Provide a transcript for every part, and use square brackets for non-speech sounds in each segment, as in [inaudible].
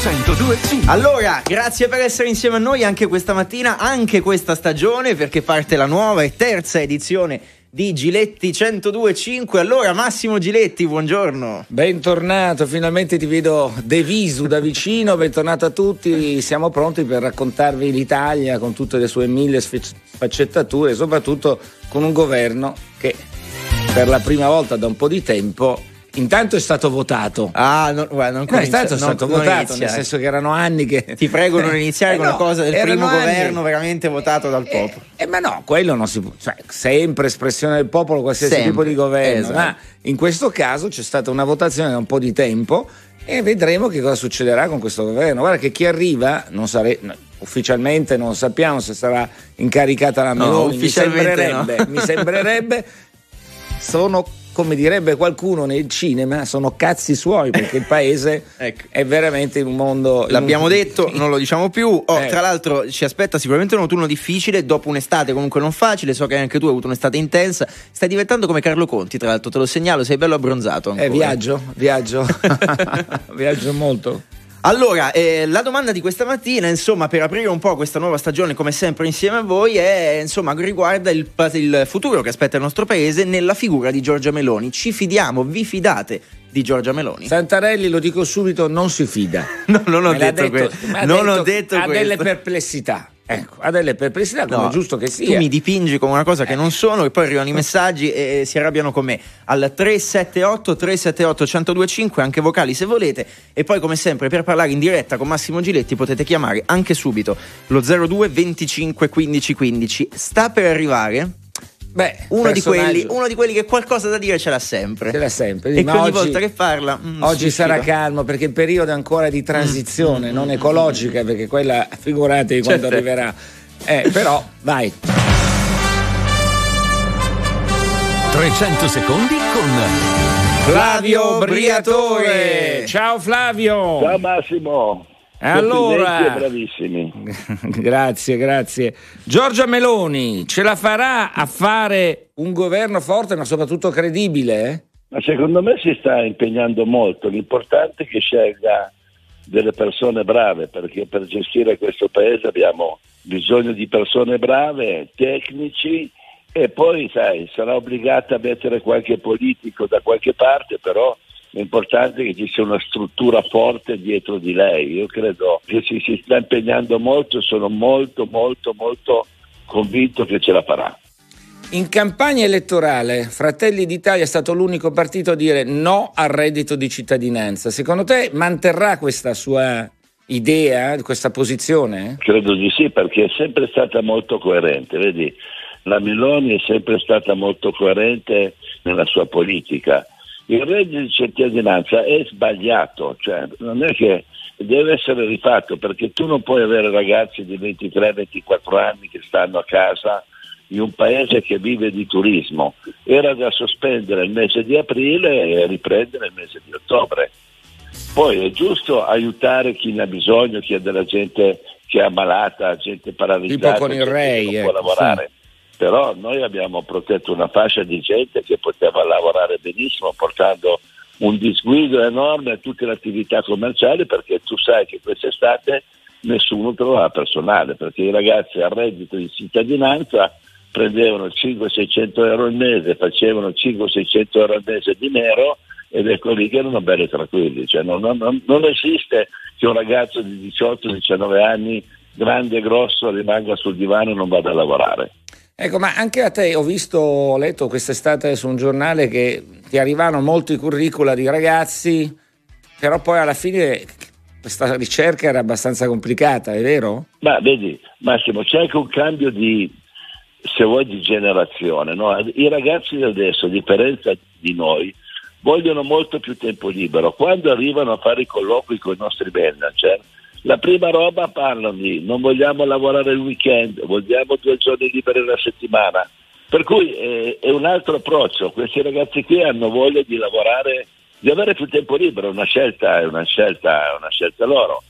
102.5 Allora, grazie per essere insieme a noi anche questa mattina, anche questa stagione, perché parte la nuova e terza edizione di Giletti 102.5. Allora, Massimo Giletti, buongiorno. Bentornato, finalmente ti vedo de visu da vicino, bentornato a tutti, siamo pronti per raccontarvi l'Italia con tutte le sue mille sfaccettature, soprattutto con un governo che per la prima volta da un po' di tempo Intanto è stato votato. Ah, no, guarda, non comincia, no, è stato, non, stato non votato, iniziare. nel senso che erano anni che. Ti prego non [laughs] iniziare Eh con no, la cosa del primo anni. governo veramente votato dal popolo. Eh, ma no, quello non si può. Cioè, sempre espressione del popolo, qualsiasi Sempre, tipo di governo. esatto. Ma in questo caso c'è stata una votazione da un po' di tempo e vedremo che cosa succederà con questo governo. Guarda che chi arriva non sare- no, Ufficialmente non sappiamo se sarà incaricata la No, Meloni, mi ufficialmente sembrerebbe, no. mi sembrerebbe [laughs] sono come direbbe qualcuno nel cinema, sono cazzi suoi perché il paese [laughs] Ecco. è veramente in un mondo. in L'abbiamo un- detto, non lo diciamo più. Oh, Eh. Tra l'altro, ci aspetta sicuramente un autunno difficile. Dopo un'estate comunque non facile. So che anche tu hai avuto un'estate intensa. Stai diventando come Carlo Conti, tra l'altro, te lo segnalo. Sei bello abbronzato. Ancora. Eh, viaggio, viaggio, [laughs] [laughs] viaggio molto. Allora, eh, la domanda di questa mattina, insomma, per aprire un po' questa nuova stagione, come sempre insieme a voi, è insomma riguarda il, il futuro che aspetta il nostro paese nella figura di Giorgia Meloni. Ci fidiamo? Vi fidate di Giorgia Meloni? Santarelli, lo dico subito, non si fida. [laughs] No, non ho Me l'ha detto, questo. ha Non ho detto ha questo. delle perplessità. Ecco, ha delle perplessità come No, è giusto che Tu sia. mi dipingi come una cosa che non sono e poi arrivano i messaggi e si arrabbiano con me. Al 378 378 1025 anche vocali se volete. E poi come sempre per parlare in diretta con Massimo Giletti potete chiamare anche subito lo 02 25 15 15 sta per arrivare Beh, uno di, quelli, uno di quelli che qualcosa da dire ce l'ha sempre Ce l'ha sempre, e ma oggi- volta che parla mm, Oggi sarà sfida. calmo perché il periodo è ancora di transizione, non ecologica, perché quella figuratevi quando Certo. arriverà. Eh, però, vai. 300 secondi con Flavio Briatore. Ciao Flavio. Ciao Massimo. Allora- bravissimi. [laughs] grazie, grazie. Giorgia Meloni ce la farà a fare un governo forte ma soprattutto credibile? Ma secondo me si sta impegnando molto. L'importante è che scelga delle persone brave, perché per gestire questo paese abbiamo bisogno di persone brave, tecnici e poi, sai, sarà obbligata a mettere qualche politico da qualche parte, però l'importante è che ci sia una struttura forte dietro di lei. Io credo che si, si sta impegnando molto e sono molto, molto, molto convinto che ce la farà. In campagna elettorale Fratelli d'Italia è stato l'unico partito a dire no al reddito di cittadinanza. Secondo te manterrà questa sua idea, questa posizione? Credo di sì, perché è sempre stata molto coerente. Vedi, la Meloni è sempre stata molto coerente nella sua politica. Il reddito di cittadinanza è sbagliato, cioè non è che deve essere rifatto perché tu non puoi avere ragazzi di 23-24 anni che stanno a casa in un paese che vive di turismo. Era da sospendere il mese di aprile e riprendere il mese di ottobre. Poi è giusto aiutare chi ne ha bisogno, chi ha della gente che è ammalata, gente paralizzata, Tipo con il gente che Rei, non ecco, può lavorare. Però noi abbiamo protetto una fascia di gente che poteva lavorare benissimo portando un disguido enorme a tutte le attività commerciali perché tu sai che quest'estate nessuno trovava personale perché i ragazzi al reddito di cittadinanza prendevano 500-600 euro al mese, facevano 500-600 euro al mese di nero ed ecco lì che erano belli tranquilli. Cioè, non, non- non esiste che un ragazzo di 18-19 anni, grande e grosso, rimanga sul divano e non vada a lavorare. Ecco, ma anche a te ho visto, ho letto quest'estate su un giornale che ti arrivavano molti curricula di ragazzi, però poi alla fine questa ricerca era abbastanza complicata, è vero? Ma vedi, Massimo, c'è anche un cambio di, se vuoi, di generazione. no? I ragazzi di adesso, a differenza di noi, vogliono molto più tempo libero. Quando arrivano a fare i colloqui con i nostri manager, la prima roba parlano di non vogliamo lavorare il weekend, vogliamo due giorni liberi alla settimana. Per cui eh, è un altro approccio. Questi ragazzi qui hanno voglia di lavorare, di avere più tempo libero, una scelta, è una scelta, è una scelta loro.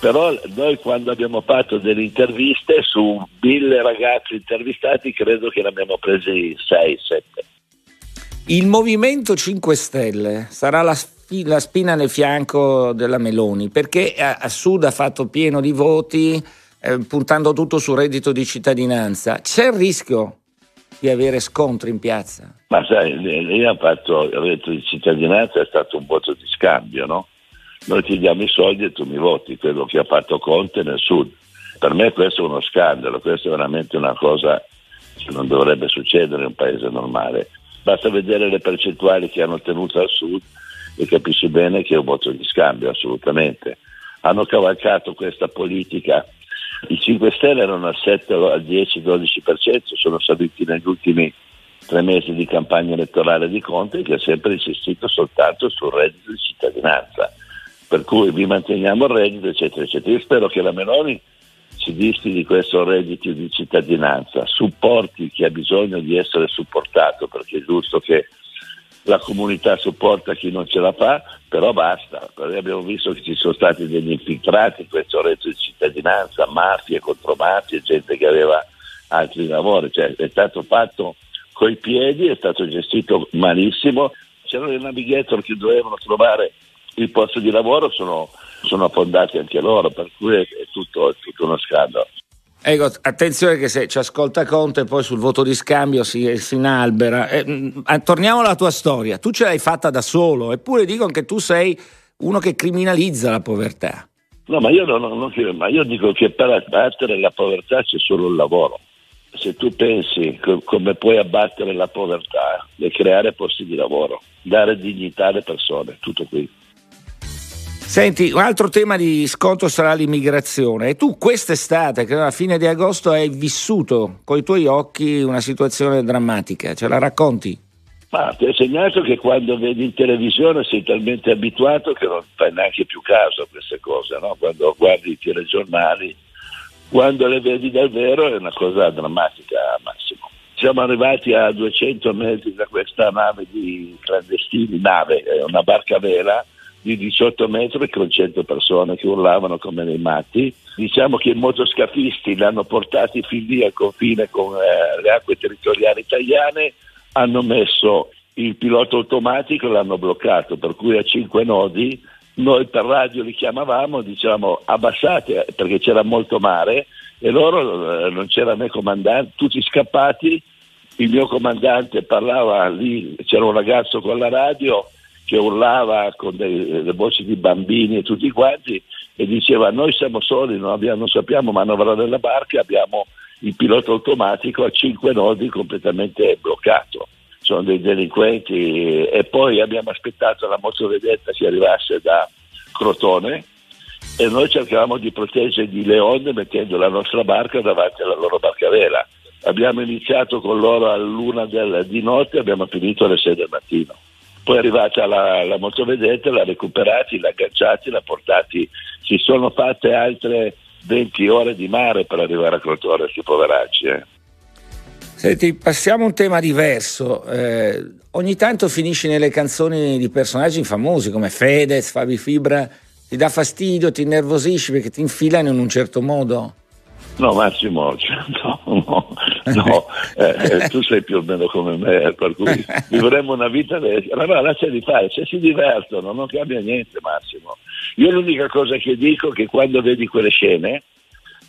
Però noi quando abbiamo fatto delle interviste su mille ragazzi intervistati credo che ne abbiamo presi 6-7. Il Movimento 5 Stelle sarà la, la spina nel fianco della Meloni perché a, a Sud ha fatto pieno di voti eh, puntando tutto sul reddito di cittadinanza. C'è il rischio di avere scontri in piazza? Ma sai, lei ha fatto il reddito di cittadinanza, è stato un voto di scambio, no? Noi ti diamo i soldi e tu mi voti, quello che ha fatto Conte nel Sud. Per me questo è uno scandalo, questo è veramente una cosa che non dovrebbe succedere in un paese normale. Basta vedere le percentuali che hanno ottenuto al Sud e capisci bene che è un voto di scambio, assolutamente. Hanno cavalcato questa politica i 5 Stelle erano al 7, al 10-12%, sono saliti negli ultimi tre mesi di campagna elettorale di Conte che ha sempre insistito soltanto sul reddito di cittadinanza. Per cui vi manteniamo il reddito, eccetera, eccetera. Io spero che la Meloni dischi di questo reddito di cittadinanza, supporti chi ha bisogno di essere supportato, perché è giusto che la comunità supporta chi non ce la fa, però basta. Abbiamo visto che ci sono stati degli infiltrati in questo reddito di cittadinanza, mafie contro mafie, gente che aveva altri lavori, cioè è stato fatto coi piedi, è stato gestito malissimo. C'erano i navigator che dovevano trovare il posto di lavoro, sono, sono affondati anche loro, per cui è, è, tutto, è tutto uno scandalo. Ecco, attenzione che se ci ascolta Conte poi sul voto di scambio si, si inalbera. Eh, mm, torniamo alla tua storia. Tu ce l'hai fatta da solo, eppure dicono che tu sei uno che criminalizza la povertà. No, ma io, non, non, ma io dico che per abbattere la povertà c'è solo il lavoro. Se tu pensi come puoi abbattere la povertà e creare posti di lavoro, dare dignità alle persone, tutto qui. Senti, un altro tema di scontro sarà l'immigrazione e tu quest'estate, che alla fine di agosto, hai vissuto con i tuoi occhi una situazione drammatica, ce la racconti? Ma ti ho segnato che quando vedi in televisione sei talmente abituato che non fai neanche più caso a queste cose, no? quando guardi i telegiornali, quando le vedi davvero è una cosa drammatica Massimo. Siamo arrivati a 200 metri da questa nave di clandestini, nave, è una barca vela, di 18 metri con 100 persone che urlavano come dei matti. Diciamo che i motoscafisti l'hanno portati fin lì al confine con eh, le acque territoriali italiane, hanno messo il pilota automatico e l'hanno bloccato, per cui a cinque nodi noi per radio li chiamavamo, diciamo abbassate perché c'era molto mare e loro eh, non c'era né comandante, tutti scappati, il mio comandante parlava lì, c'era un ragazzo con la radio che urlava con delle voci di bambini e tutti quanti e diceva noi siamo soli, non, abbiamo, non sappiamo manovrare la barca, abbiamo il pilota automatico a cinque nodi completamente bloccato. Sono dei delinquenti e poi abbiamo aspettato la motovedetta che arrivasse da Crotone e noi cercavamo di proteggerli le onde mettendo la nostra barca davanti alla loro barca vela. Abbiamo iniziato con loro all'una del, di notte e abbiamo finito alle sei del mattino poi è arrivata la, la motovedetta, l'ha recuperati, l'ha agganciati, l'ha portati, si sono fatte altre 20 ore di mare per arrivare a Crotone, questi poveracci. Eh. Senti, passiamo a un tema diverso. Eh, ogni tanto finisci nelle canzoni di personaggi famosi come Fedez, Fabi Fibra, ti dà fastidio, ti innervosisci perché ti infilano in un certo modo? No Massimo, [laughs] cioè, no, no, [laughs] eh, eh, tu sei più o meno come me, per cui [laughs] vivremo una vita vera. Ma lasciali fare, se si divertono non cambia niente Massimo. Io l'unica cosa che dico è che quando vedi quelle scene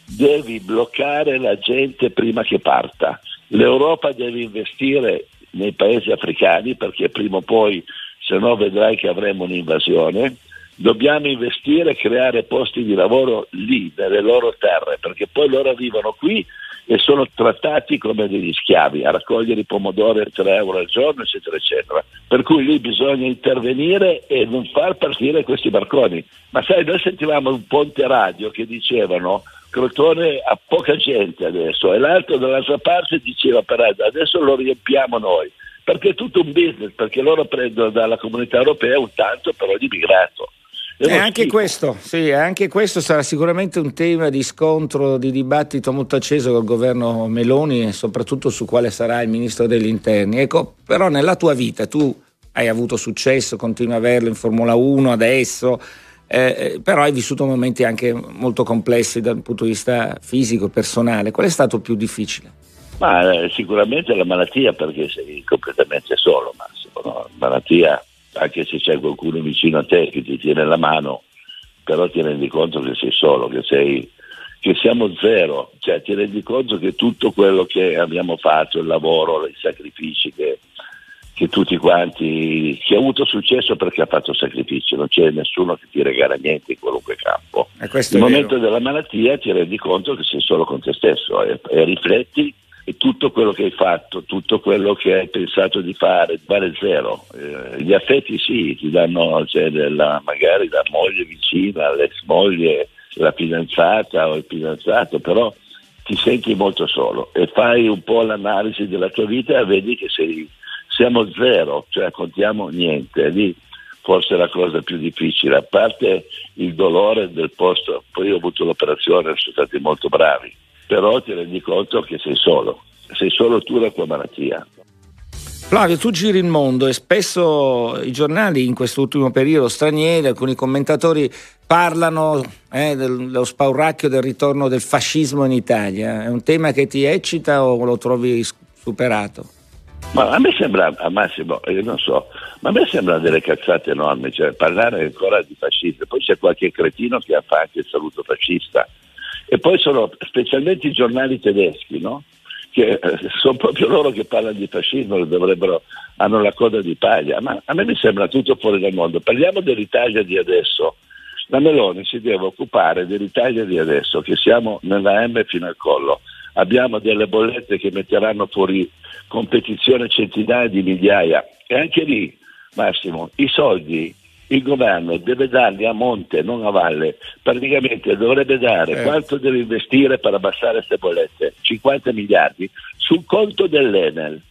devi bloccare la gente prima che parta. L'Europa deve investire nei paesi africani perché prima o poi, se no vedrai che avremo un'invasione dobbiamo investire e creare posti di lavoro lì, nelle loro terre, perché poi loro arrivano qui e sono trattati come degli schiavi a raccogliere i pomodori a 3 euro al giorno, eccetera, eccetera. Per cui lì bisogna intervenire e non far partire questi barconi. Ma sai, noi sentivamo un ponte radio che dicevano Crotone ha poca gente adesso e l'altro dall'altra parte diceva però adesso lo riempiamo noi perché è tutto un business perché loro prendono dalla comunità europea un tanto però di migrato e anche questo, sì, anche questo sarà sicuramente un tema di scontro, di dibattito molto acceso col governo Meloni e soprattutto su quale sarà il ministro degli interni. Ecco, però nella tua vita tu hai avuto successo, continui a averlo in Formula 1 adesso, eh, eh, però hai vissuto momenti anche molto complessi dal punto di vista fisico e personale. Qual è stato più difficile? Ma eh, sicuramente la malattia perché sei completamente solo, Massimo. No? Malattia, anche se c'è qualcuno vicino a te che ti tiene la mano, però ti rendi conto che sei solo, che, sei, che siamo zero, cioè ti rendi conto che tutto quello che abbiamo fatto, il lavoro, i sacrifici che, che tutti quanti, chi ha avuto successo perché ha fatto sacrifici, non c'è nessuno che ti regala niente in qualunque campo. Nel momento della malattia ti rendi conto che sei solo con te stesso e, e rifletti e tutto quello che hai fatto, tutto quello che hai pensato di fare, vale zero. Eh, gli affetti sì, ti danno cioè, la, magari la moglie vicina, l'ex moglie, la fidanzata o il fidanzato, però ti senti molto solo e fai un po' l'analisi della tua vita e vedi che sei, siamo zero, cioè contiamo niente. Lì forse è la cosa più difficile, a parte il dolore del posto, poi ho avuto l'operazione, sono stati molto bravi però ti rendi conto che sei solo, sei solo tu la tua malattia. Flavio, tu giri il mondo e spesso i giornali in quest'ultimo periodo stranieri, alcuni commentatori parlano eh, dello spauracchio del ritorno del fascismo in Italia. È un tema che ti eccita o lo trovi superato? Ma a me sembra, a Massimo, io non so, ma a me sembra delle cazzate enormi, cioè parlare ancora di fascismo. Poi c'è qualche cretino che fa anche il saluto fascista e poi sono specialmente i giornali tedeschi, no? che eh, sono proprio loro che parlano di fascismo, hanno la coda di paglia, ma a me mi sembra tutto fuori dal mondo. Parliamo dell'Italia di adesso. La Meloni si deve occupare dell'Italia di adesso, che siamo nella M fino al collo. Abbiamo delle bollette che metteranno fuori competizione centinaia di migliaia e anche lì, Massimo, i soldi il governo deve darli a monte, non a valle, praticamente dovrebbe dare eh. quanto deve investire per abbassare queste bollette, 50 miliardi, sul conto dell'Enel.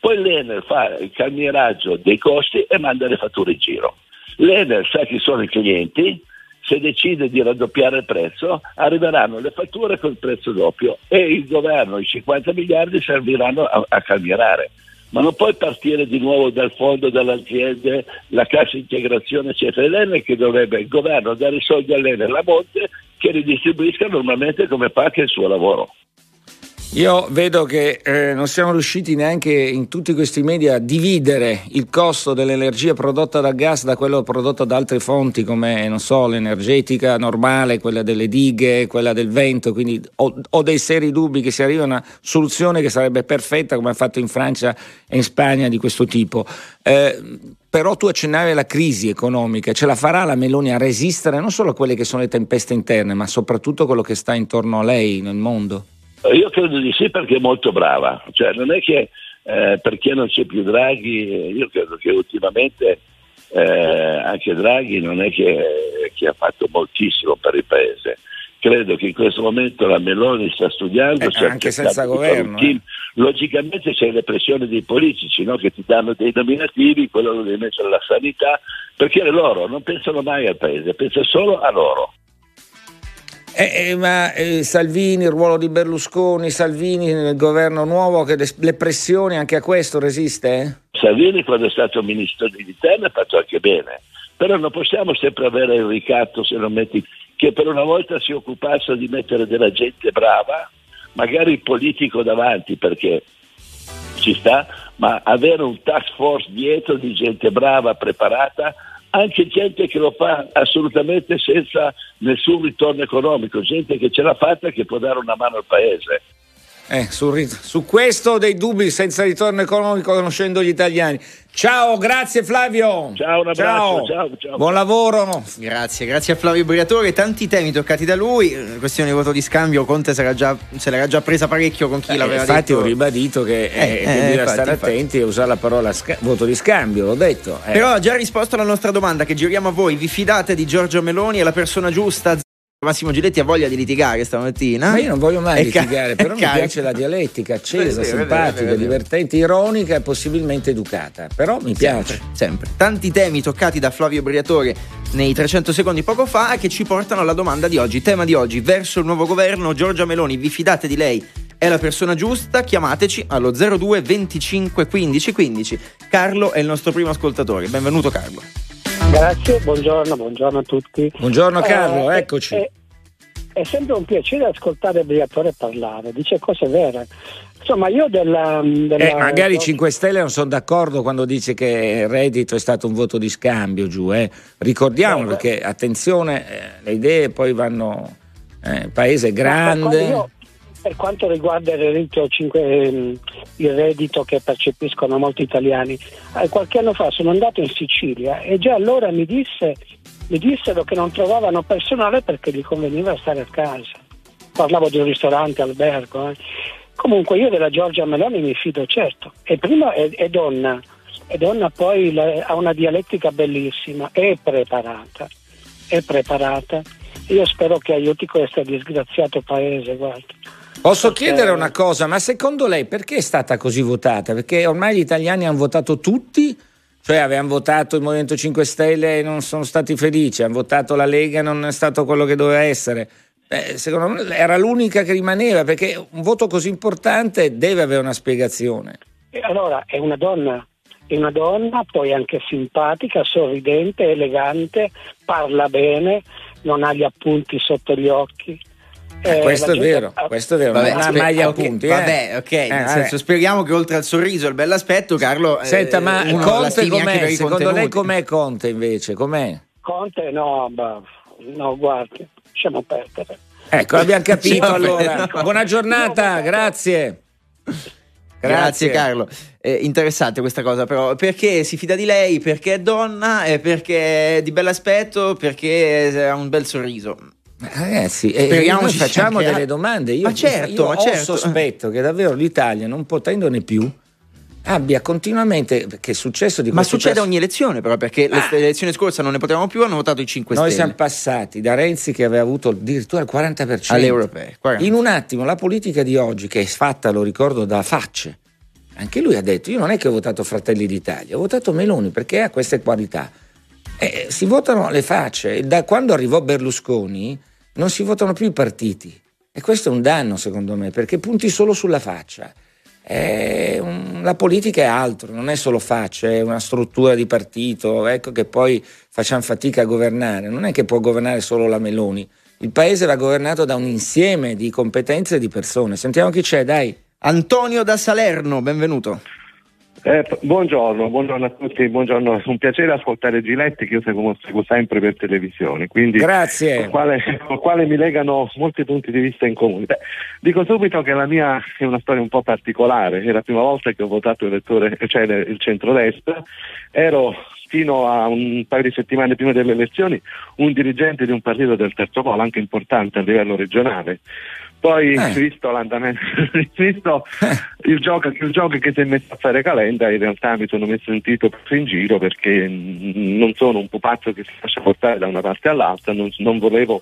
Poi l'Enel fa il calmieraggio dei costi e manda le fatture in giro. L'Enel sa chi sono i clienti, se decide di raddoppiare il prezzo, arriveranno le fatture col prezzo doppio e il governo, i 50 miliardi, serviranno a, a calmierare ma non puoi partire di nuovo dal fondo delle aziende, la cassa integrazione, eccetera. L'Enel che dovrebbe il governo dare i soldi all'Enel, la Monte, che ridistribuisca normalmente come anche il suo lavoro. Io vedo che eh, non siamo riusciti neanche in tutti questi media a dividere il costo dell'energia prodotta dal gas da quello prodotto da altre fonti come, so, l'energetica normale, quella delle dighe, quella del vento, quindi ho, ho dei seri dubbi che si arrivi a una soluzione che sarebbe perfetta come ha fatto in Francia e in Spagna di questo tipo. Eh, però tu accennavi alla crisi economica, ce la farà la Meloni a resistere non solo a quelle che sono le tempeste interne, ma soprattutto a quello che sta intorno a lei nel mondo? Io credo di sì perché è molto brava, cioè non è che eh, perché non c'è più Draghi, io credo che ultimamente eh, anche Draghi non è che, che, ha fatto moltissimo per il Paese. Credo che in questo momento la Meloni sta studiando, eh, anche senza governo. Eh. Logicamente c'è le pressioni dei politici no? che ti danno dei nominativi, quello lo devi mettere alla sanità, perché loro non pensano mai al Paese, pensano solo a loro. Eh, eh, ma eh, Salvini, il ruolo di Berlusconi, Salvini nel governo nuovo, che le, le pressioni anche a questo resiste? Salvini quando è stato ministro dell'interno ha fatto anche bene, però non possiamo sempre avere il ricatto se non metti che per una volta si occupasse di mettere della gente brava, magari il politico davanti perché ci sta, ma avere un task force dietro di gente brava, preparata, anche gente che lo fa assolutamente senza nessun ritorno economico, gente che ce l'ha fatta e che può dare una mano al paese. Eh, su, su, questo dei dubbi senza ritorno economico conoscendo gli italiani. Ciao, grazie Flavio. Ciao, un abbraccio. Ciao. Ciao, ciao. Buon lavoro. Grazie, grazie a Flavio Briatore. Tanti temi toccati da lui. Eh, questione di voto di scambio, Conte già, se l'era già presa parecchio con chi eh, l'aveva infatti detto. Infatti ho ribadito che, eh, eh, bisogna eh, stare infatti. attenti e usare la parola sca- voto di scambio, l'ho detto. Eh. Però ha già risposto alla nostra domanda che giriamo a voi. Vi fidate di Giorgio Meloni? È la persona giusta? Massimo Giletti ha voglia di litigare stamattina. Ma io non voglio mai litigare, però mi piace la dialettica accesa, vero, simpatica, vero, vero, divertente, ironica e possibilmente educata. Però mi piace. Sempre, sempre. Tanti temi toccati da Flavio Briatore nei 300 secondi poco fa che ci portano alla domanda di oggi. Tema di oggi, verso il nuovo governo, Giorgia Meloni, vi fidate di lei? È la persona giusta? Chiamateci allo 02 25 15 15. Carlo è il nostro primo ascoltatore. Benvenuto Carlo. Grazie, buongiorno, buongiorno a tutti. Buongiorno Carlo, eh, eccoci. È, è, sempre un piacere ascoltare il Briatore parlare, dice cose vere. Insomma, io della. della eh, magari 5 Stelle non sono d'accordo quando dice che il reddito è stato un voto di scambio giù, eh. ricordiamolo perché attenzione, eh, le idee poi vanno. Eh, paese grande. Io, per quanto riguarda il reddito, 5, ehm, il reddito, che percepiscono molti italiani, eh, qualche anno fa sono andato in Sicilia e già allora mi, disse, mi dissero che non trovavano personale perché gli conveniva stare a casa. Parlavo di un ristorante, albergo. Eh. Comunque io della Giorgia Meloni mi fido certo. E prima è, è donna, è donna poi la, ha una dialettica bellissima, è preparata, è preparata. Io spero che aiuti questo disgraziato paese, guarda. Posso perché... chiedere una cosa, ma secondo lei perché è stata così votata? Perché ormai gli italiani hanno votato tutti? Cioè avevano votato il Movimento 5 Stelle e non sono stati felici, hanno votato la Lega e non è stato quello che doveva essere. Eh, secondo me era l'unica che rimaneva perché un voto così importante deve avere una spiegazione. E allora è una donna, è una donna poi anche simpatica, sorridente, elegante, parla bene, non ha gli appunti sotto gli occhi. Eh, questo, è vero, questo è vero, vabbè, non ha mai appunti. Okay, eh. Vabbè, ok, eh, nel senso, spieghiamo che oltre al sorriso e al bell'aspetto, Carlo. Senta, ma Conte com'è? Secondo lei com'è Conte invece? Com'è? Conte no, bah, no, guardi, lasciamo perdere. Ecco, abbiamo capito allora. Buona giornata, grazie. Grazie, Carlo. Eh, interessante questa cosa, però. Perché si fida di lei? Perché è donna? Eh, perché è di bell'aspetto? Perché ha un bel sorriso? Ragazzi, eh, noi facciamo delle a... domande. Io, ma certo, io ma certo. sospetto che davvero l'Italia, non potendone più, abbia continuamente che è successo di Ma succede pers- ogni elezione però perché ah. l'elezione scorsa non ne potevamo più hanno votato i 5 Noi Stelle. siamo passati da Renzi che aveva avuto addirittura il 40% alle europee. 40. In un attimo la politica di oggi che è fatta, lo ricordo, da facce. Anche lui ha detto io non è che ho votato Fratelli d'Italia, ho votato Meloni perché ha queste qualità. Eh, si votano le facce. Da quando arrivò Berlusconi non si votano più i partiti. E questo è un danno secondo me perché punti solo sulla faccia. Un, la politica è altro, non è solo faccia, è una struttura di partito, ecco che poi facciamo fatica a governare, non è che può governare solo la Meloni, il paese va governato da un insieme di competenze e di persone. Sentiamo chi c'è, dai. Antonio da Salerno, benvenuto. Eh, buongiorno, buongiorno, a tutti, buongiorno. un piacere ascoltare Giletti che io seguo, seguo sempre per televisione, quindi Grazie. Con quale, con quale mi legano molti punti di vista in comune. Beh, dico subito che la mia è una storia un po' particolare, è la prima volta che ho votato elettore, cioè il centrodestra, ero fino a un paio di settimane prima delle elezioni un dirigente di un partito del terzo polo, anche importante a livello regionale. Poi, eh. visto l'andamento, visto eh. il, gioco, il, gioco, che si è messo a fare Calenda, in realtà mi sono messo sentito in giro perché non sono un pupazzo che si lascia portare da una parte all'altra, non, non volevo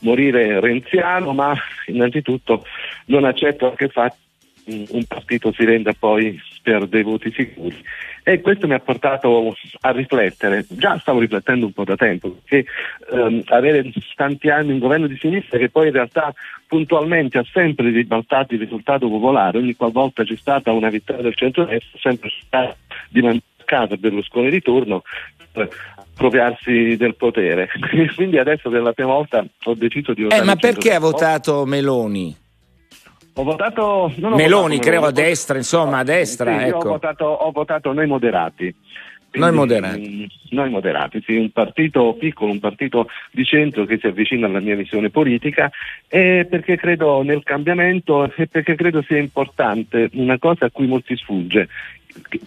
morire renziano, ma innanzitutto non accetto anche il fatto un partito si renda poi per dei voti sicuri. E questo mi ha portato a riflettere, già stavo riflettendo un po' da tempo, perché ehm, avere tanti anni un governo di sinistra che poi in realtà puntualmente ha sempre ribaltato il risultato popolare, ogni qualvolta c'è stata una vittoria del centro-destra, sempre stata di mandare a casa Berlusconi di turno per appropriarsi del potere. [laughs] Quindi adesso per la prima volta ho deciso di votare. Eh, ma perché ha votato Meloni? Ho votato non ho Meloni, votato, credo a destra, insomma, a destra. Sì, ecco. ho, votato, ho votato noi moderati. Quindi, noi moderati. Noi moderati, sì, un partito piccolo, un partito di centro che si avvicina alla mia visione politica e perché credo nel cambiamento e perché credo sia importante una cosa a cui molti sfugge,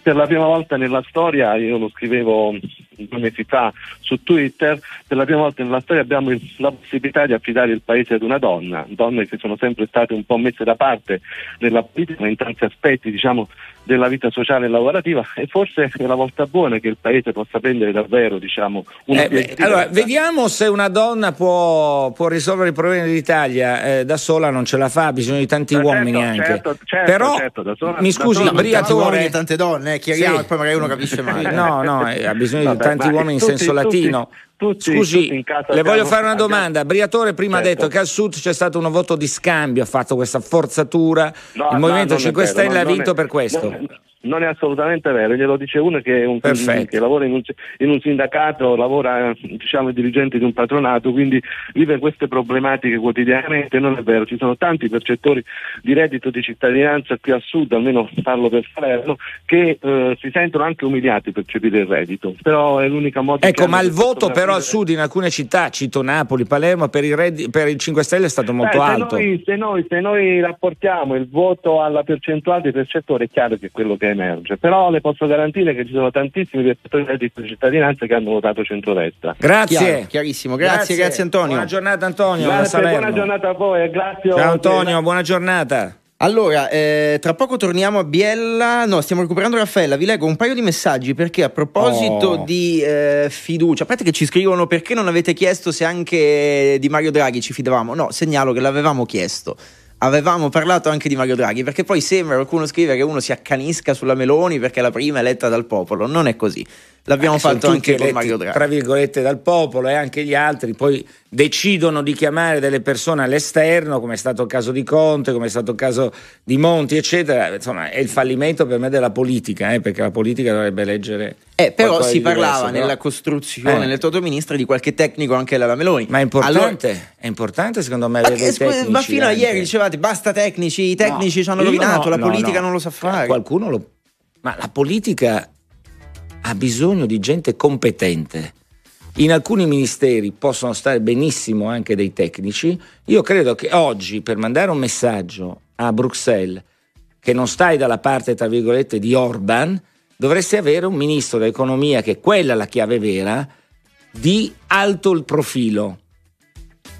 per la prima volta nella storia, io lo scrivevo due mesi fa su Twitter, per la prima volta nella storia abbiamo la possibilità di affidare il paese ad una donna, donne che sono sempre state un po' messe da parte nella politica in tanti aspetti diciamo, della vita sociale e lavorativa e forse è la volta buona che il paese possa prendere davvero diciamo, una eh, beh, allora, vediamo se una donna può, può risolvere i problemi dell'Italia eh, da sola non ce la fa, ha bisogno di tanti certo, uomini anche. Certo, certo, Però certo, sola, mi scusi, Briatore tante donne, eh, chiariamo sì. e poi magari uno capisce male. [laughs] No, no, eh, ha bisogno Vabbè, di tanti uomini in tutti, senso tutti, latino. Tutti, Scusi, le voglio fare una domanda. Briatore prima certo. ha detto che al sud c'è stato un voto di scambio, ha fatto questa forzatura. No, Il Movimento no, 5 Stelle ha vinto è, per questo. Non, non è assolutamente vero, glielo dice uno che, un, che lavora in un, in un, sindacato, lavora diciamo dirigente di un patronato, quindi vive queste problematiche quotidianamente, non è vero, ci sono tanti percettori di reddito di cittadinanza qui al sud, almeno parlo per Salerno, che eh, si sentono anche umiliati per percepire il reddito, però è l'unica modo Ecco, ma il voto però al sud in alcune città, cito Napoli, Palermo, per il, reddito, per il 5 Stelle è stato molto Beh, alto. Se noi, se, noi, se noi rapportiamo il voto alla percentuale dei percettori è chiaro che quello che emerge, però le posso garantire che ci sono tantissimi percettori di cittadinanza che hanno votato centrodestra. Grazie. Chiaro, chiarissimo, grazie, grazie, grazie, Antonio. Buona giornata Antonio. Grazie, buona giornata a voi, grazie. Ciao Antonio, buona giornata. Allora, eh, tra poco torniamo a Biella. No, stiamo recuperando Raffaella. Vi leggo un paio di messaggi perché a proposito Oh. di eh, fiducia, a parte che ci scrivono perché non avete chiesto se anche di Mario Draghi ci fidavamo. No, segnalo che l'avevamo chiesto. Avevamo parlato anche di Mario Draghi perché poi sembra qualcuno scrive che uno si accanisca sulla Meloni perché la prima è eletta dal popolo. Non è così. L'abbiamo Eh, sono fatto anche con eletti, Mario Draghi. Tra virgolette dal popolo e anche gli altri poi decidono di chiamare delle persone all'esterno, come è stato il caso di Conte, come è stato il caso di Monti, eccetera. Insomma, è il fallimento per me della politica, eh, perché la politica dovrebbe leggere. Eh, però si di diverso, parlava però- nella costruzione, Eh. nel Toto Ministra, di qualche tecnico anche della Meloni. Ma è Allora- importante, è importante secondo me Ma, avere dei tecnici. ma fino a anche. ieri dicevate basta tecnici, i tecnici ci hanno rovinato, no, la no, politica no. non lo sa fare. Qualcuno lo... Ma la politica ha bisogno di gente competente. In alcuni ministeri possono stare benissimo anche dei tecnici. Io credo che oggi per mandare un messaggio a Bruxelles che non stai dalla parte, tra virgolette, di Orban, dovresti avere un ministro dell'economia, che è quella la chiave vera, di alto il profilo.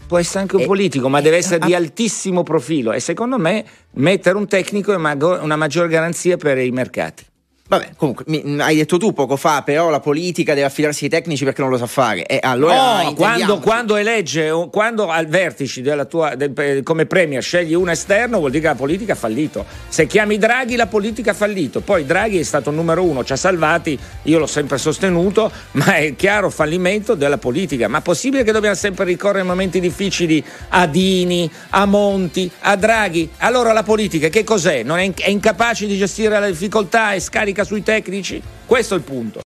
Può essere anche un Eh, politico, ma deve essere ah. di altissimo profilo. E secondo me mettere un tecnico è una maggior garanzia per i mercati. Vabbè, comunque, mi- hai detto tu poco fa, però la politica deve affidarsi ai tecnici perché non lo sa fare. E allora No, quando, quando elegge, quando al vertice della tua, del- come premier scegli un esterno, vuol dire che la politica ha fallito. Se chiami Draghi, la politica ha fallito. Poi Draghi è stato il numero uno, ci ha salvati, io l'ho sempre sostenuto, [laughs] ma è chiaro fallimento della politica. Ma possibile che dobbiamo sempre ricorrere in momenti difficili a Dini, a Monti, a Draghi? Allora la politica che cos'è? È incapace di gestire la difficoltà e scarica sui tecnici? Questo è il punto.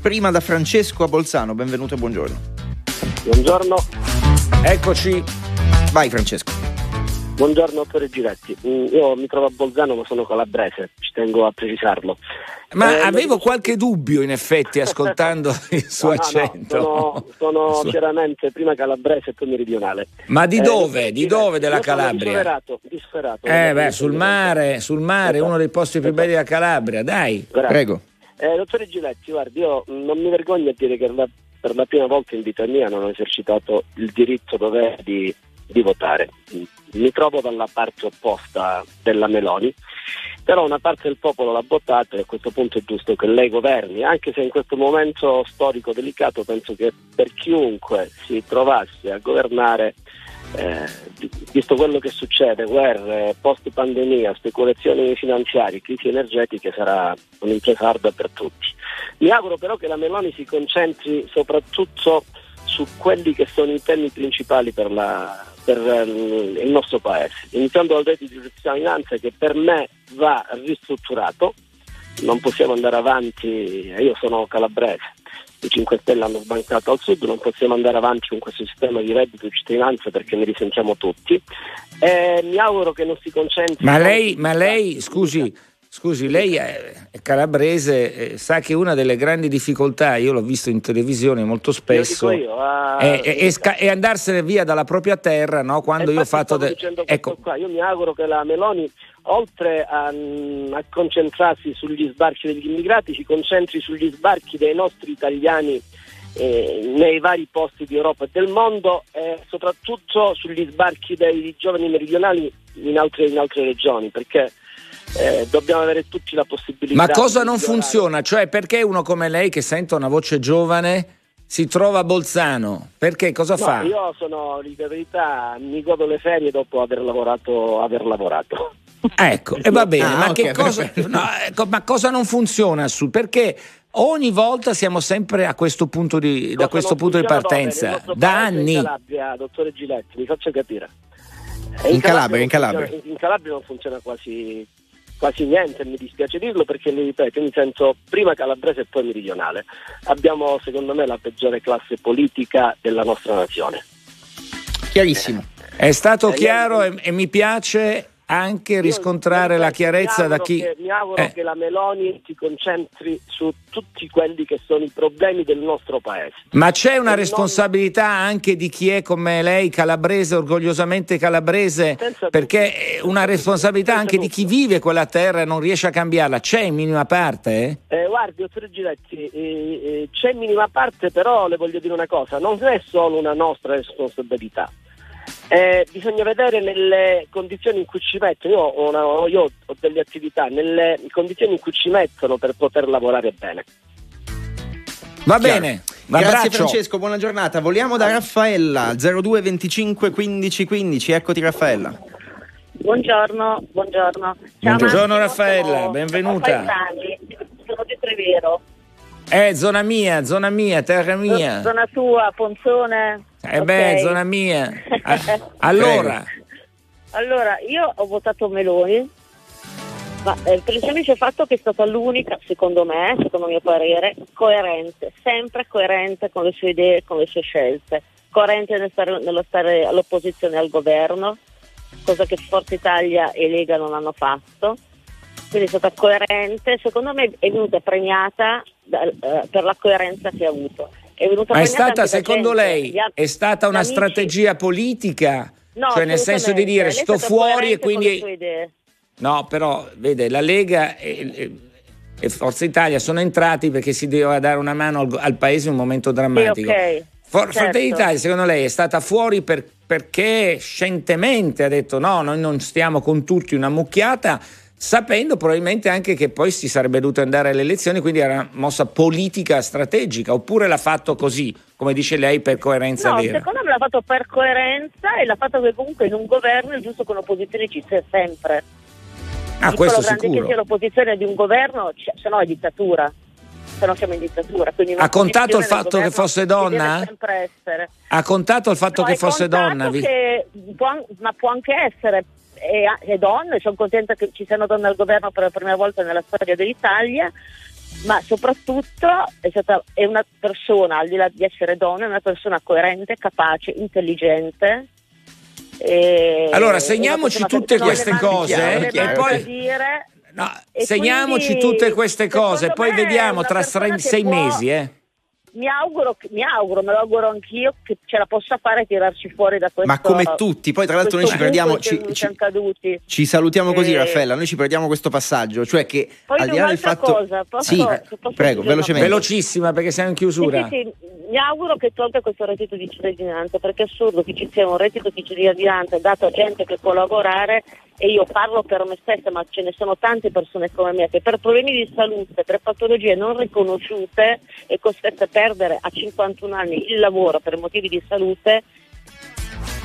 Prima da Francesco a Bolzano, benvenuto e buongiorno. Buongiorno, Eccoci. Vai Francesco. Buongiorno dottore Giretti. Mm, Io mi trovo a Bolzano ma sono calabrese, ci tengo a precisarlo. Ma Eh, avevo qualche dubbio in effetti ascoltando [laughs] il suo No, no, no, accento. sono, sono [laughs] chiaramente prima calabrese e poi meridionale. Ma di Eh, dove? dottore Di dove della Calabria? Di Sferato, di Sferato. Eh Eh, beh, sul mare, sul mare, uno dei posti più belli della Calabria, dai. Grazie. Prego. Eh, dottore Giletti, guardi, io non mi vergogno a dire che la- per la prima volta in vita mia non ho esercitato il diritto dovere di, di votare. Mi trovo dalla parte opposta della Meloni, però una parte del popolo l'ha votato e a questo punto è giusto che lei governi, anche se in questo momento storico delicato penso che per chiunque si trovasse a governare eh, visto quello che succede, guerre, post pandemia, speculazioni finanziarie, crisi energetiche, sarà un'impresa ardua per tutti. Mi auguro però che la Meloni si concentri soprattutto su quelli che sono i temi principali per, la- per, eh, il nostro paese, iniziando dal reddito di cittadinanza che per me va ristrutturato, non possiamo andare avanti, io sono calabrese, i 5 Stelle hanno sbancato al sud, non possiamo andare avanti con questo sistema di reddito di cittadinanza perché ne risentiamo tutti. E mi auguro che non si concentri. Ma lei, ma lei, scusi, scusi, lei è calabrese, eh, sa che una delle grandi difficoltà, io l'ho visto in televisione molto spesso, Io io, ah, è, è- è sca- è andarsene via dalla propria terra, no? Quando E io ho fatto... de- ecco, qua. Io mi auguro che la Meloni, oltre a, a concentrarsi sugli sbarchi degli immigrati, si concentri sugli sbarchi dei nostri italiani eh, nei vari posti di Europa e del mondo e soprattutto sugli sbarchi dei giovani meridionali in altre, in altre regioni, perché eh, dobbiamo avere tutti la possibilità. ma cosa non funziona? Cioè perché uno come lei che sente una voce giovane si trova a Bolzano? Perché cosa No, fa? io sono, di verità, mi godo le ferie dopo aver lavorato. Aver lavorato. Ecco, e va bene, Ah, ma, ok, che cosa, no, ecco, ma cosa non funziona su? Perché ogni volta siamo sempre a questo punto di, da questo punto di partenza, da anni. In Calabria, dottore Giletti, mi faccia capire. Eh, In Calabria, in non Calabria. in Calabria non funziona quasi quasi niente, mi dispiace dirlo perché mi ripeto, io mi sento prima calabrese e poi meridionale. Abbiamo secondo me la peggiore classe politica della nostra nazione. Chiarissimo. È stato Eh, chiaro io- e, e mi piace anche riscontrare la chiarezza da chi... che- mi auguro Eh. che la Meloni si concentri su tutti quelli che sono i problemi del nostro paese. Ma c'è una E non- responsabilità anche di chi è come lei, calabrese, orgogliosamente calabrese, Senza perché è una responsabilità Senza anche di chi vive quella terra e non riesce a cambiarla. C'è in minima parte? eh? Eh, guardi, dottor Giletti, eh, eh, c'è minima parte, però le voglio dire una cosa, non è solo una nostra responsabilità. Eh, bisogna vedere nelle condizioni in cui ci mettono, io ho, una- io ho delle attività, nelle condizioni in cui ci mettono per poter lavorare bene. Va Chiaro. bene, Grazie abbraccio. Francesco, buona giornata. Vogliamo da Raffaella 02 25 15 15. Eccoti Raffaella. Buongiorno, buongiorno. Ciao Buongiorno, Massimo, Raffaella, sono- benvenuta. Sono di Trevero. Eh, zona mia, zona mia, terra mia. Zona tua, Ponzone. Eh beh, Ok. zona mia. [laughs] Ah, allora, Allora, io ho votato Meloni, ma eh, per il semplice fatto che è stata l'unica, secondo me, secondo mio parere, coerente, sempre coerente con le sue idee, con le sue scelte, coerente nel stare- nello stare all'opposizione al governo, cosa che Forza Italia e Lega non hanno fatto. Quindi è stata coerente, secondo me è venuta premiata per la coerenza che ha avuto. È ma è stata, secondo lei, è stata una amici- strategia politica? No, cioè nel senso di dire sto fuori e quindi... No, però, vede, la Lega e, e- Forza Italia sono entrati perché si doveva dare una mano al, al paese in un momento drammatico. Sì, ok, For- certo. Fratelli d'Italia, secondo lei, è stata fuori per- perché scientemente ha detto no, noi non stiamo con tutti una mucchiata, sapendo probabilmente anche che poi si sarebbe dovuto andare alle elezioni, quindi era una mossa politica strategica, oppure l'ha fatto così, come dice lei, per coerenza No, vera. secondo me l'ha fatto per coerenza e l'ha fatto che comunque in un governo è giusto che un'opposizione ci sia sempre. Ah, Piccolo questo grande che sicuro. sia l'opposizione di un governo, c- se no è dittatura. Se no siamo in dittatura. Quindi Ha contato il fatto che fosse donna? Ha contato il fatto No, che fosse donna? Che può ma può anche essere e, e donne, sono contenta che ci siano donne al governo per la prima volta nella storia dell'Italia, ma soprattutto è, stata, è una persona, al di là di essere donna, è una persona coerente, capace, intelligente. e- Allora, e segniamoci persona tutte queste cose, eh, da poi- dire. No, E segniamoci tutte queste cose, poi vediamo tra che sei può- mesi. Eh. Mi auguro, che- mi auguro, me lo auguro anch'io che ce la possa fare e tirarci fuori da questo Ma come tutti, poi tra l'altro noi ci perdiamo, ci, siamo ci- caduti. ci salutiamo così Eh, Raffaella, noi ci perdiamo questo passaggio, cioè che Poi al di là del fatto... cosa, posso- sì, posso prego, aggiungere una velocemente. Velocissima perché siamo in Sì, chiusura. sì, sì, mi auguro che tolga questo reddito di cittadinanza perché è assurdo che ci sia un reddito di cittadinanza dato a gente che può lavorare e io parlo per me stessa ma ce ne sono tante persone come me che per problemi di salute, per patologie non riconosciute è costretta a perdere a 51 anni il lavoro per motivi di salute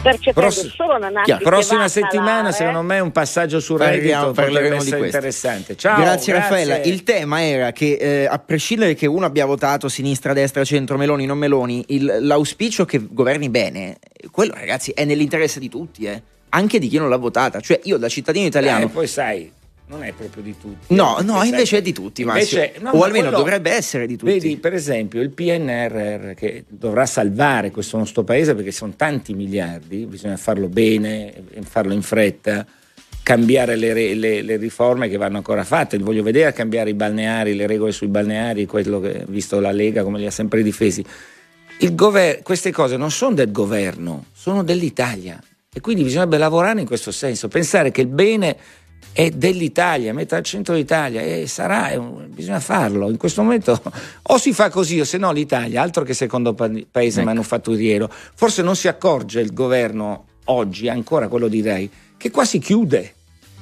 percependo Pross- solo una va Prossima settimana, calare. secondo me, un passaggio sul reddito parleremo di questo. interessante. Ciao, grazie, Raffaella. Il tema era che eh, a prescindere che uno abbia votato sinistra, destra, centro, Meloni, non Meloni, il- l'auspicio che governi bene, quello ragazzi è nell'interesse di tutti, eh. anche di chi non l'ha votata. Cioè io da cittadino italiano... Eh, poi sai, non è proprio di tutti. No, no, invece è di tutti, invece- Massimo. no, o ma almeno quello- dovrebbe essere di tutti. Vedi, per esempio, il PNRR che dovrà salvare questo nostro paese perché sono tanti miliardi, bisogna farlo bene, farlo in fretta, cambiare le, le- le riforme che vanno ancora fatte. Voglio vedere cambiare i balneari, le regole sui balneari, quello che visto la Lega come li ha sempre difesi. Il gover- queste cose non sono del governo, sono dell'Italia e quindi bisognerebbe lavorare in questo senso, pensare che il bene è dell'Italia, mettere al centro l'Italia e sarà, un- bisogna farlo. In questo momento [laughs] o si fa così o se no l'Italia, altro che secondo pa- paese Ecco. manufatturiero, forse non si accorge il governo oggi, ancora quello direi, che qua si chiude,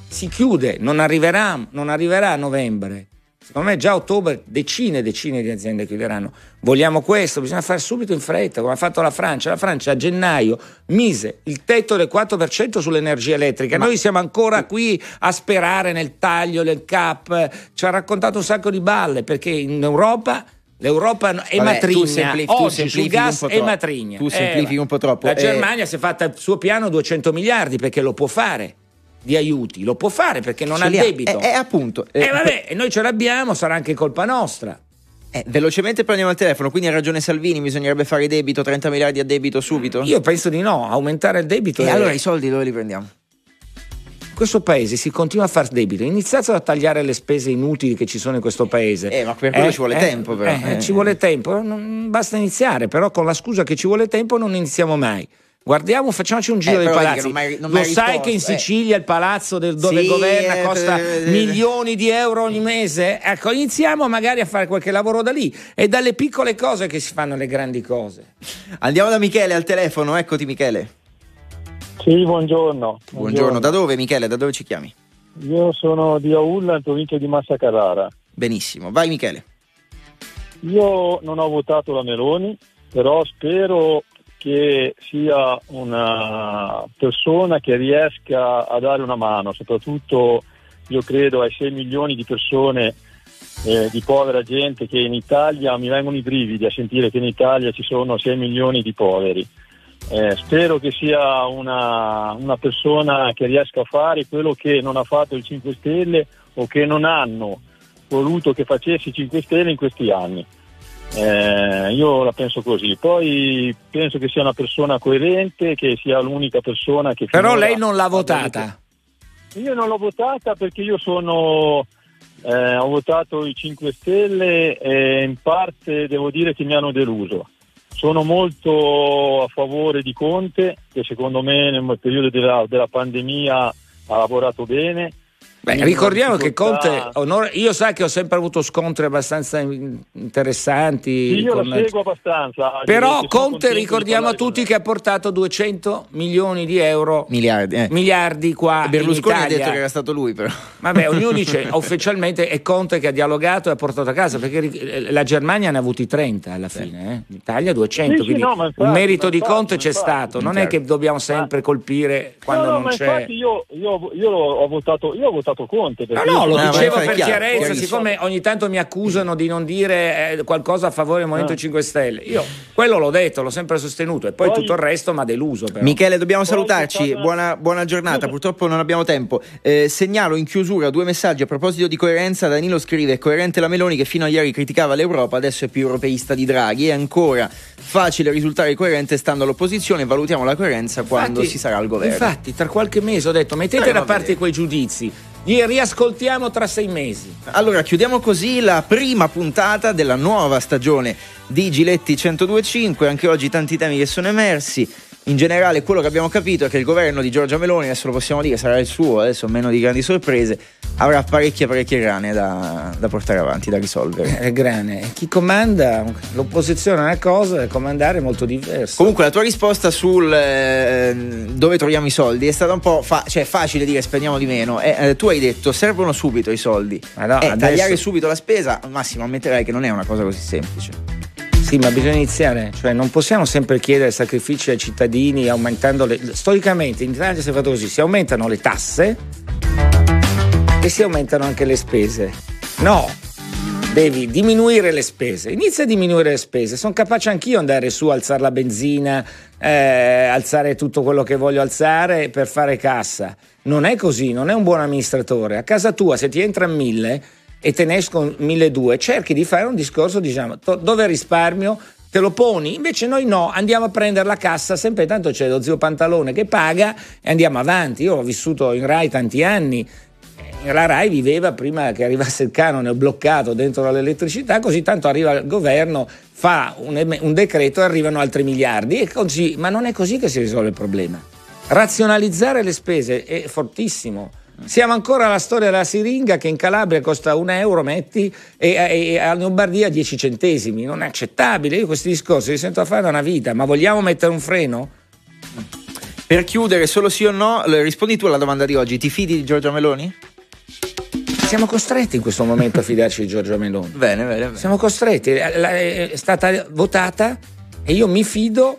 si chiude, non arriverà, non arriverà a novembre. Secondo me già a ottobre decine e decine di aziende chiuderanno. Vogliamo questo, bisogna fare subito in fretta, come ha fatto la Francia. La Francia a gennaio mise il tetto del 4% sull'energia elettrica. Ma- Noi siamo ancora qui a sperare nel taglio, nel cap. Ci ha raccontato un sacco di balle perché in Europa l'Europa è Vabbè, matrigna. Oggi sul gas è matrigna. Tu semplifichi Eh, un po' troppo. La Eh, Germania si è fatta il suo piano 200 miliardi perché lo può fare. Di aiuti, lo può fare perché non Ce ha debito. Eh, eh, appunto. E Eh, vabbè, e noi ce l'abbiamo, sarà anche colpa nostra. eh, velocemente prendiamo il telefono, quindi ha ragione Salvini, bisognerebbe fare debito, 30 miliardi a debito subito? Io penso di no, aumentare il debito. E è- allora i soldi dove li prendiamo? in questo paese si continua a far debito. Iniziate a tagliare le spese inutili che ci sono in questo paese. Eh, ma per quello ci vuole tempo, però. eh, Eh. Ci vuole tempo, non basta iniziare, però con la scusa che ci vuole tempo non iniziamo mai. Guardiamo, facciamoci un giro Eh, dei palazzi. non m'hai- non Lo sai risposto, che in eh. Sicilia il palazzo del- dove Sì, governa eh, costa eh, milioni di euro ogni mese? Ecco, iniziamo magari a fare qualche lavoro da lì. È dalle piccole cose che si fanno le grandi cose. Andiamo da Michele al telefono, eccoti Michele. Sì, buongiorno. Buongiorno, da dove Michele? Da dove ci chiami? Io sono di Aulla, in provincia di Massa Carrara. Benissimo, vai Michele. Io non ho votato la Meloni, però spero che sia una persona che riesca a dare una mano, soprattutto io credo ai 6 milioni di persone, eh, di povera gente che in Italia mi vengono i brividi a sentire che in Italia ci sono 6 milioni di poveri. Eh, spero che sia una, una persona che riesca a fare quello che non ha fatto il 5 Stelle o che non hanno voluto che facesse i 5 Stelle in questi anni. Eh, io la penso così. Poi penso che sia una persona coerente, che sia l'unica persona che. Però lei non l'ha ha votata. io non l'ho votata perché io sono. eh, ho votato i 5 Stelle e in parte devo dire che mi hanno deluso. Sono molto a favore di Conte, che secondo me nel periodo della, della pandemia ha lavorato bene. Beh, ricordiamo che Conte, onore- io sai che ho sempre avuto scontri abbastanza in- interessanti. Sì, io con- lo seguo abbastanza. Però Conte ricordiamo a tutti che ha portato 200 milioni di euro, Miliardi. eh. miliardi qua Berlusconi in ha detto che era stato lui però. Vabbè, ognuno dice [laughs] ufficialmente è Conte che ha dialogato e ha portato a casa, perché la Germania ne ha avuti 30 alla fine, eh. l'Italia 200, Sì, sì, quindi no, ma infatti, un merito ma di infatti, Conte ma c'è infatti. stato, non è Certo. che dobbiamo sempre colpire quando no, no, non ma c'è... infatti io, io, io ho, votato, io ho votato Conte. No, no, lo Ah, dicevo per chiaro, chiarezza, siccome ogni tanto mi accusano di non dire eh, qualcosa a favore del Movimento Ah. 5 Stelle. Io quello l'ho detto, l'ho sempre sostenuto e poi, Poi- tutto il resto mi ha deluso. Però. Michele, dobbiamo Poi salutarci. stata- Buona, buona giornata. Purtroppo non abbiamo tempo. Eh, segnalo in chiusura due messaggi a proposito di coerenza. Danilo scrive: coerente la Meloni che fino a ieri criticava l'Europa, adesso è più europeista di Draghi. È ancora facile risultare coerente stando all'opposizione. Valutiamo la coerenza quando Infatti- si sarà al governo. Infatti, tra qualche mese ho detto mettete Eh, da parte quei giudizi, li riascoltiamo tra sei mesi. Allora, chiudiamo così la prima puntata della nuova stagione di Giletti 1025. Anche oggi tanti temi che sono emersi. In generale, quello che abbiamo capito è che il governo di Giorgia Meloni, adesso lo possiamo dire, sarà il suo, adesso meno di grandi sorprese, avrà parecchie, parecchie grane da, da portare avanti, da risolvere. È grane. Chi comanda, l'opposizione è una cosa, comandare è molto diverso. Comunque, la tua risposta sul eh, dove troviamo i soldi è stata un po' fa- cioè, facile dire spendiamo di meno. Eh, eh, tu hai detto servono subito i soldi. Ma no, Eh, adesso- tagliare subito la spesa, Massimo, ammetterai che non è una cosa così semplice. Sì, ma bisogna iniziare, cioè non possiamo sempre chiedere sacrifici ai cittadini aumentando le... Storicamente in Italia si è fatto così, si aumentano le tasse e si aumentano anche le spese. No, devi diminuire le spese, inizia a diminuire le spese, sono capace anch'io andare su, alzare la benzina, eh, alzare tutto quello che voglio alzare per fare cassa. Non è così, non è un buon amministratore. A casa tua se ti entra 1000 e te ne escono 1200, cerchi di fare un discorso, diciamo, dove risparmio te lo poni, invece noi no, andiamo a prendere la cassa, sempre tanto c'è lo zio Pantalone che paga e andiamo avanti. Io ho vissuto in Rai tanti anni, eh, la Rai viveva prima che arrivasse il canone bloccato dentro l'elettricità, così tanto arriva il governo, fa un, un decreto e arrivano altri miliardi. Così, ma non è così che si risolve il problema. Razionalizzare le spese è fortissimo. Siamo ancora alla storia della siringa che in Calabria costa un euro, metti, e, e- e a Lombardia 10 centesimi. Non è accettabile. Io questi discorsi li sento a fare da una vita, ma vogliamo mettere un freno? Per chiudere, solo sì o no, rispondi tu alla domanda di oggi. Ti fidi di Giorgia Meloni? Siamo costretti in questo momento a fidarci di Giorgio Meloni. Bene, bene, bene. Siamo costretti, è stata votata e io mi fido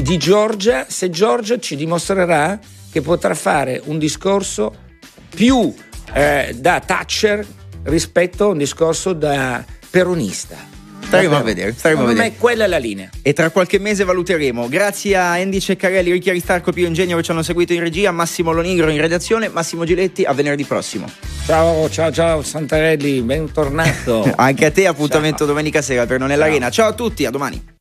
di Giorgia se Giorgia ci dimostrerà che potrà fare un discorso più eh, da Thatcher rispetto a un discorso da peronista. Staremo a vedere, staremo a vedere. me quella è la linea. E tra qualche mese valuteremo. Grazie a Andy Ceccarelli, Ricchi Aristarco, Pio Ingegno che ci hanno seguito in regia, Massimo Lonigro in redazione, Massimo Giletti a venerdì prossimo. Ciao, ciao, ciao Santarelli, bentornato. [laughs] Anche a te appuntamento domenica sera per Non è l'Arena. Ciao a tutti, a domani.